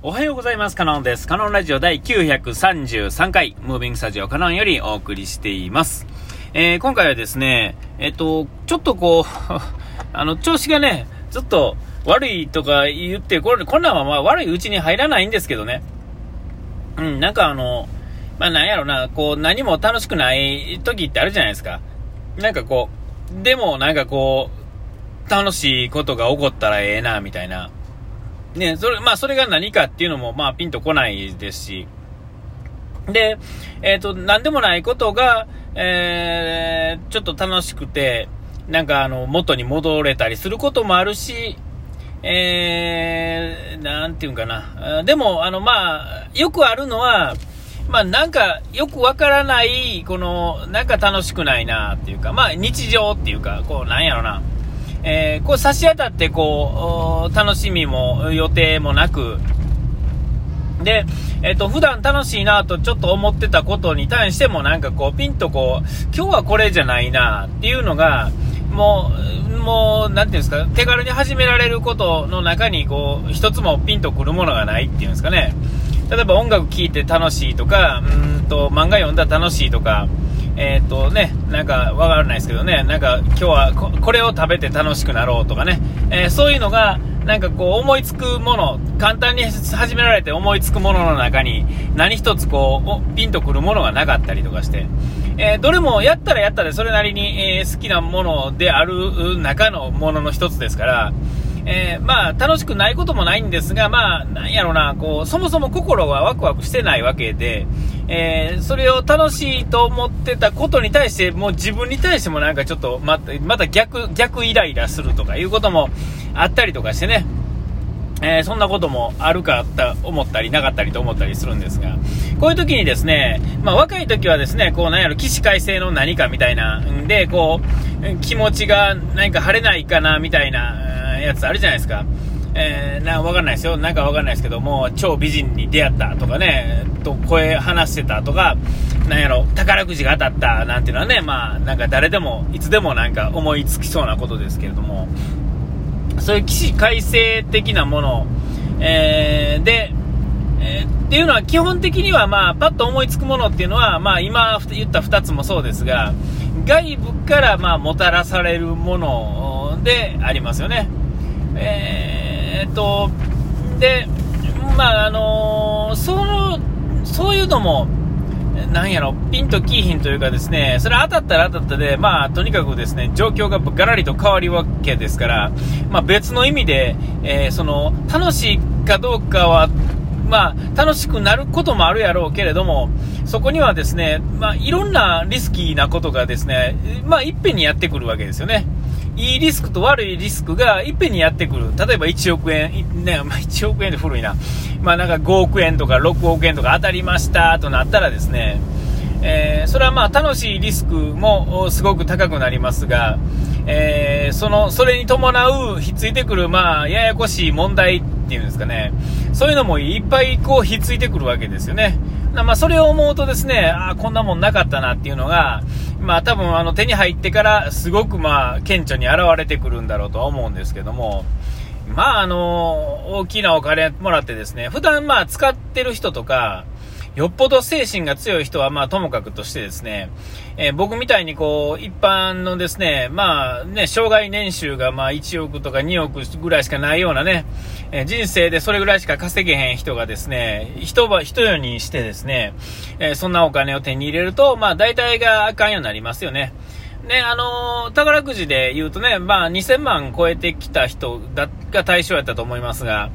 おはようございます。カノンです。カノンラジオ第933回、ムービングスタジオカノンよりお送りしています。えー、今回はですね、えっと、ちょっとこう、あの、調子がね、ずっと悪いとか言って、これ、こんなんはまあ悪いうちに入らないんですけどね。うん、なんかあの、まあなんやろな、こう、何も楽しくない時ってあるじゃないですか。なんかこう、でもなんかこう、楽しいことが起こったらええな、みたいな。ね、それ、まあ、それが何かっていうのも、まあ、ピンとこないですし。で、えっ、ー、と、なんでもないことが、えー、ちょっと楽しくて、なんか、あの、元に戻れたりすることもあるし、えー、なんていうんかな。でも、あの、まあ、よくあるのは、まあ、なんか、よくわからない、この、なんか楽しくないなっていうか、まあ、日常っていうか、こう、なんやろな。えー、こう差し当たってこう、楽しみも予定もなく、で、えっ、ー、と、普段楽しいなとちょっと思ってたことに対してもなんかこう、ピンとこう、今日はこれじゃないなっていうのが、もう、もう、なんていうんですか、手軽に始められることの中にこう、一つもピンとくるものがないっていうんですかね。例えば音楽聴いて楽しいとか、うんと、漫画読んだら楽しいとか、えっ、とね、なんかわからないですけどね、なんか今日はこれを食べて楽しくなろうとかね、えー、そういうのが、なんかこう思いつくもの、簡単に始められて思いつくものの中に何一つこうピンとくるものがなかったりとかして、えー、どれもやったらやったでそれなりに、え好きなものである中のものの一つですから、えー、まあ、楽しくないこともないんですが、まあ、なんやろな、こう、そもそも心がワクワクしてないわけで、えー、それを楽しいと思ってたことに対して、もう自分に対してもなんかちょっと、また、また逆、逆イライラするとかいうこともあったりとかしてね、えー、そんなこともあるかと思ったりなかったりと思ったりするんですが、こういう時にですね、まあ若い時はですね、こうなんやろ、起死回生の何かみたいなんで、こう、気持ちが何か晴れないかなみたいな、やつあるじゃないですか。えー、な、わかんないですよ。なんかわかんないですけども、超美人に出会ったとかね、と声話してたとか、なんやろ、宝くじが当たったなんていうのはね、まあ、なんか誰でも、いつでもなんか思いつきそうなことですけれども、そういう起死回生的なもの、えー、で、えー、っていうのは基本的にはまあ、パッと思いつくものっていうのは、まあ今言った2つもそうですが、外部からまあもたらされるものでありますよね。えー、っと、で、まあ、あのー、その、そういうのも、なんやろ、ピンとキーヒンというかですね、それ当たったら当たったで、まあ、とにかくですね、状況がガラリと変わるわけですから、まあ、別の意味で、えー、その、楽しいかどうかは、まあ、楽しくなることもあるやろうけれども、そこにはですね、まあ、いろんなリスキーなことがですね、まあ、いっぺんにやってくるわけですよね。いいリスクと悪いリスクがいっぺんにやってくる。例えば1億円、ね、まあ、1億円で古いな。まあなんか5億円とか6億円とか当たりましたとなったらですね、えー、それはまあ楽しいリスクもすごく高くなりますが、えー、その、それに伴うひっついてくる、まあ、ややこしい問題っていうんですかね、そういうのもいっぱいこうひっついてくるわけですよね。まあ、それを思うとですね、あ、こんなもんなかったなっていうのが、まあ、多分あの手に入ってからすごくまあ、顕著に現れてくるんだろうとは思うんですけども、まあ、あの、大きなお金もらってですね、普段まあ、使ってる人とか、よっぽど精神が強い人は、まあ、ともかくとしてですね、えー、僕みたいにこう、一般のですね、まあね、障害年収がまあ1億とか2億ぐらいしかないようなね、えー、人生でそれぐらいしか稼げへん人がですね、人は、人よにしてですね、えー、そんなお金を手に入れると、まあ大体があかんようになりますよね。ね、あのー、宝くじで言うとね、まあ2000万超えてきた人が対象やったと思いますが、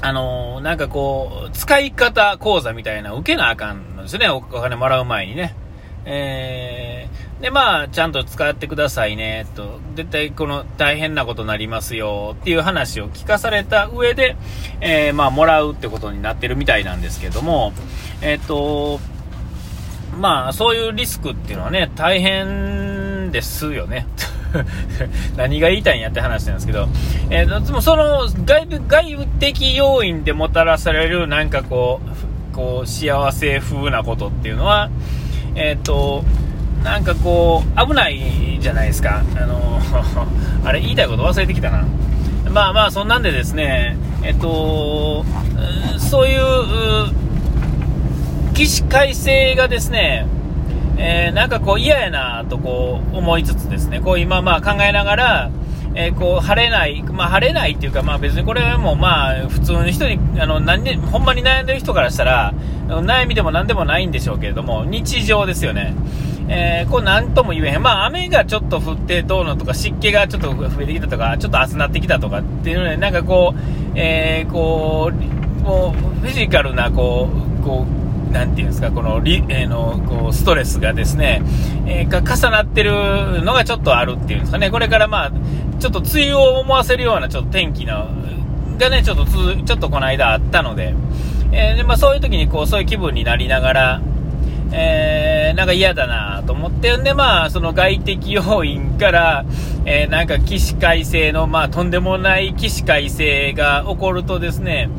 あのー、なんかこう、使い方講座みたいな受けなあかんのですね、お金もらう前にね。えー、で、まあ、ちゃんと使ってくださいね、と。絶対この大変なことになりますよ、っていう話を聞かされた上で、えー、まあ、もらうってことになってるみたいなんですけども、えっ、ー、と、まあ、そういうリスクっていうのはね、大変ですよね。何が言いたいんやって話なんですけど、えー、でもその外部、外部的要因でもたらされるなんかこう、こう幸せ風なことっていうのは、えっ、ー、と、なんかこう、危ないじゃないですか。あの、あれ言いたいこと忘れてきたな。まあまあ、そんなんでですね、えっと、そういう起死回生がですね、えー、なんかこう嫌やなとこう思いつつですね、こう今まあ考えながら、えー、こう晴れない、まあ、晴れないっていうか、まあ、別にこれはもうまあ普通の人にあの何ほんまに悩んでる人からしたら悩みでも何でもないんでしょうけれども日常ですよね。えー、こう何とも言えへん。まあ雨がちょっと降ってどうのとか湿気がちょっと増えてきたとか、ちょっと暑なってきたとかっていうので、なんかこう、えー、こう、もうフィジカルなこう、こう、なんていうんですか、このリ、えー、のこうストレスがですね、えー、か重なってるのがちょっとあるっていうんですかね、これからまあ、ちょっと梅雨を思わせるようなちょっと天気の、がね、ちょっとつ、ちょっとこの間あったので、えー、でまあ、そういう時にこう、そういう気分になりながら、えー、なんか嫌だなと思ってんで、まあ、その外的要因から、えー、なんか起死回生の、まあ、とんでもない起死回生が起こるとですね、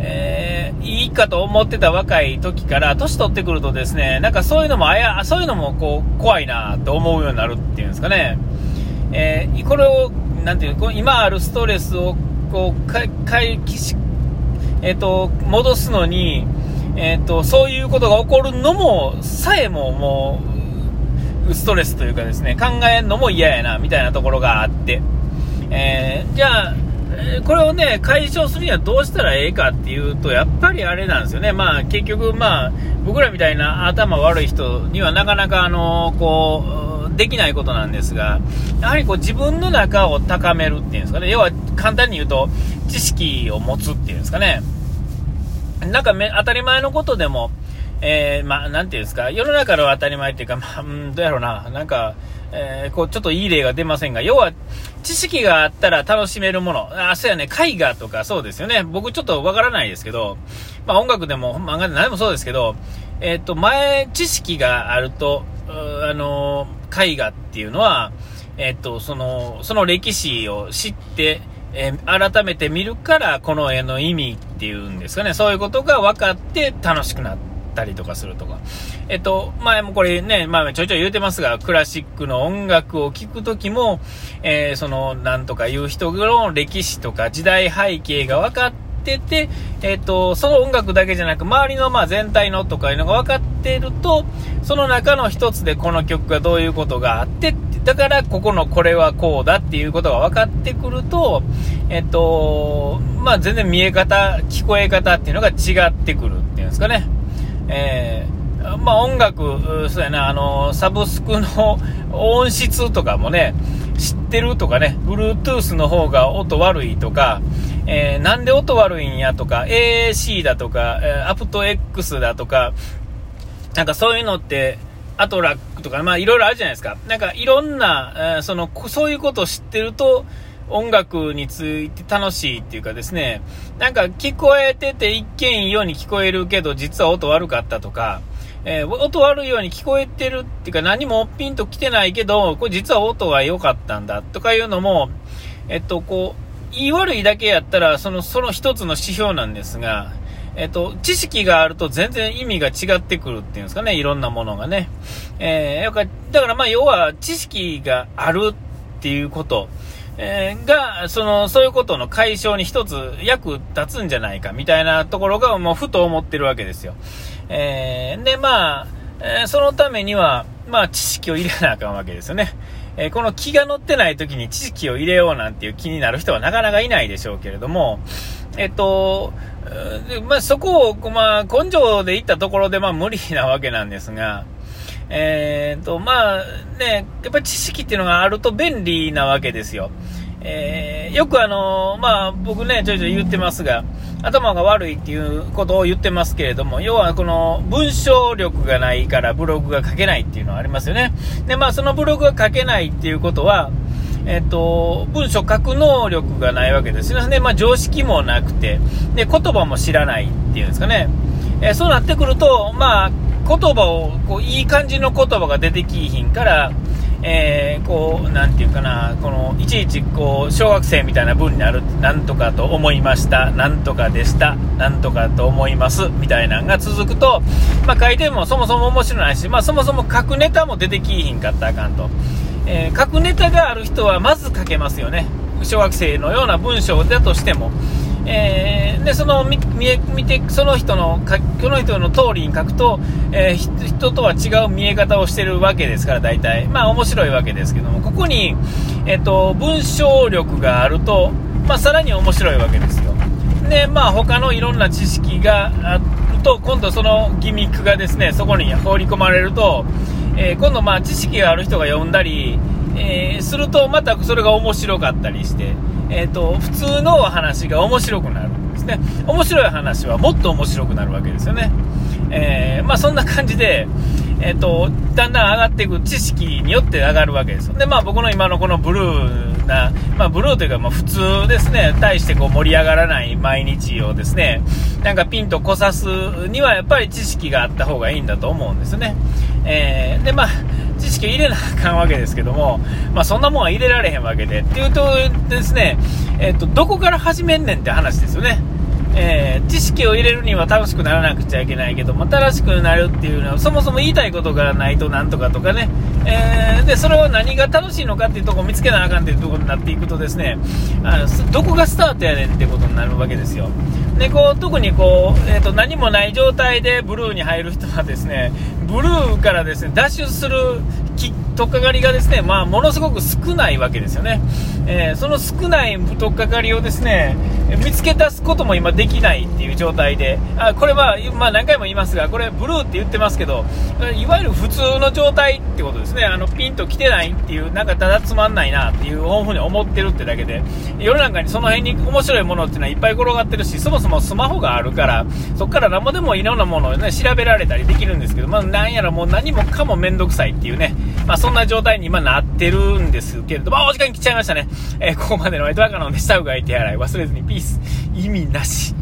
えー、いいかと思ってた若い時から、年取ってくるとですね、なんかそういうのもあや、そういうのもこう、怖いなと思うようになるっていうんですかね。えー、これを、なんていう、今あるストレスを、こう、回帰し、えっ、ー、と、戻すのに、えーと、そういうことが起こるのもさえももうストレスというかですね考えるのも嫌やなみたいなところがあって、えー、じゃあこれをね解消するにはどうしたらええかっていうとやっぱりあれなんですよね、まあ、結局、まあ、僕らみたいな頭悪い人にはなかなかあのこうできないことなんですがやはりこう自分の中を高めるっていうんですかね。要は簡単に言うと知識を持つっていうんですかね。なんかめ当たり前のことでも、えー、まあ、なんていうんですか、世の中の当たり前っていうか、まあ、うん、どうやろうな、なんか、えー、こう、ちょっといい例が出ませんが、要は、知識があったら楽しめるもの。あ、そうやね、絵画とかそうですよね。僕ちょっとわからないですけど、まあ音楽でも漫画で何もそうですけど、えっ、ー、と、前、知識があると、あの、絵画っていうのは、えっ、ー、と、その、その歴史を知って、えー、改めて見るからこの絵の意味っていうんですかね、そういうことが分かって楽しくなったりとかするとか。えっと、前もこれね、まあちょいちょい言うてますが、クラシックの音楽を聴くときも、えー、その、なんとかいう人の歴史とか時代背景が分かってて、えっと、その音楽だけじゃなく、周りのまあ全体のとかいうのが分かっていると、その中の一つでこの曲がどういうことがあってだからここのこれはこうだっていうことが分かってくると、えっと、まあ全然見え方、聞こえ方っていうのが違ってくるっていうんですかね。えー、まあ音楽、そうやな、あの、サブスクの 音質とかもね、知ってるとかね、Bluetooth の方が音悪いとか、えー、なんで音悪いんやとか、AAC だとか、えー、aptX だとか、なんかそういうのって、アトラックとか、まあいろいろあるじゃないですか。なんかいろんな、え、その、そういうことを知ってると、音楽について楽しいっていうかですね、なんか聞こえてて一見いいように聞こえるけど、実は音悪かったとか、えー、音悪いように聞こえてるっていうか何もピンと来てないけど、これ実は音が良かったんだとかいうのも、えっと、こう、言い悪いだけやったら、その、その一つの指標なんですが、えっと、知識があると全然意味が違ってくるっていうんですかね、いろんなものがね。えー、だからまあ、要は知識があるっていうこと、えー、が、その、そういうことの解消に一つ役立つんじゃないかみたいなところがもうふと思ってるわけですよ。えー、で、まあ、えー、そのためには、まあ、知識を入れなあかんわけですよね。えー、この気が乗ってない時に知識を入れようなんていう気になる人はなかなかいないでしょうけれども、えっと、まあ、そこを、まあ、根性でいったところで、まあ、無理なわけなんですが、えー、と、まあ、ね、やっぱり知識っていうのがあると便利なわけですよ。えー、よくあのまあ、僕ね、ちょいちょい言ってますが、頭が悪いっていうことを言ってますけれども、要はこの文章力がないからブログが書けないっていうのはありますよね。で、まあ、そのブログが書けないっていうことは、えっと、文章書く能力がないわけですよね。まあ、常識もなくて、で、言葉も知らないっていうんですかね。えー、そうなってくると、まあ、言葉を、こう、いい感じの言葉が出てきひんから、えー、こう、なんていうかな、この、いちいち、こう、小学生みたいな文になる、なんとかと思いました、なんとかでした、なんとかと思います、みたいなのが続くと、まあ、書いてもそもそも面白いし、まあ、そもそも書くネタも出てきひんかったらあかんと。えー、書くネタがある人はまず書けますよね。小学生のような文章だとしても。えー、で、その見、見て、その人の、この人の通りに書くと、えー、人とは違う見え方をしてるわけですから、大体。まあ、面白いわけですけども、ここに、えっ、ー、と、文章力があると、まあ、さらに面白いわけですよ。で、まあ、他のいろんな知識があると、今度そのギミックがですね、そこに放り込まれると、え今度まあ、知識がある人が読んだり、えすると、またそれが面白かったりして、えっ、ー、と、普通の話が面白くなるんですね。面白い話はもっと面白くなるわけですよね。えー、まあそんな感じで、えっ、ー、と、だんだん上がっていく知識によって上がるわけです。で、まあ僕の今のこのブルーな、まあブルーというかまあ普通ですね、対してこう盛り上がらない毎日をですね、なんかピンとこさすにはやっぱり知識があった方がいいんだと思うんですね。えー、で、まあ、知識を入れなあかんわけですけども、まあ、そんなもんは入れられへんわけで、っていうとですね、えっと、どこから始めんねんって話ですよね。えー、知識を入れるには楽しくならなくちゃいけないけども、楽しくなるっていうのは、そもそも言いたいことがないとなんとかとかね、えー、で、それを何が楽しいのかっていうとこを見つけなあかんっていうところになっていくとですね、あのどこがスタートやねんってことになるわけですよ。で、こう、特にこう、えっ、ー、と、何もない状態でブルーに入る人はですね、ブルーからですね、脱出するき取っかかりがですね、まあ、ものすごく少ないわけですよね。え、その少ない取っかかりをですね、見つけ出すことも今できないっていう状態で、あこれは、まあ、何回も言いますが、これブルーって言ってますけど、いわゆる普通の状態ってことですね。あの、ピンと来てないっていう、なんかただつまんないなっていうふうに思ってるってだけで、世の中にその辺に面白いものっていうのはいっぱい転がってるし、そもそもスマホがあるから、そこから何もでもいろんなものをね、調べられたりできるんですけど、まあ、なんやらもう何もかもめんどくさいっていうね、まあ、そんな状態に今なってるんですけれども、お時間来ちゃいましたね。えー、ここまでのワイトワカノンでした。うがい手洗い忘れずにピース。意味なし。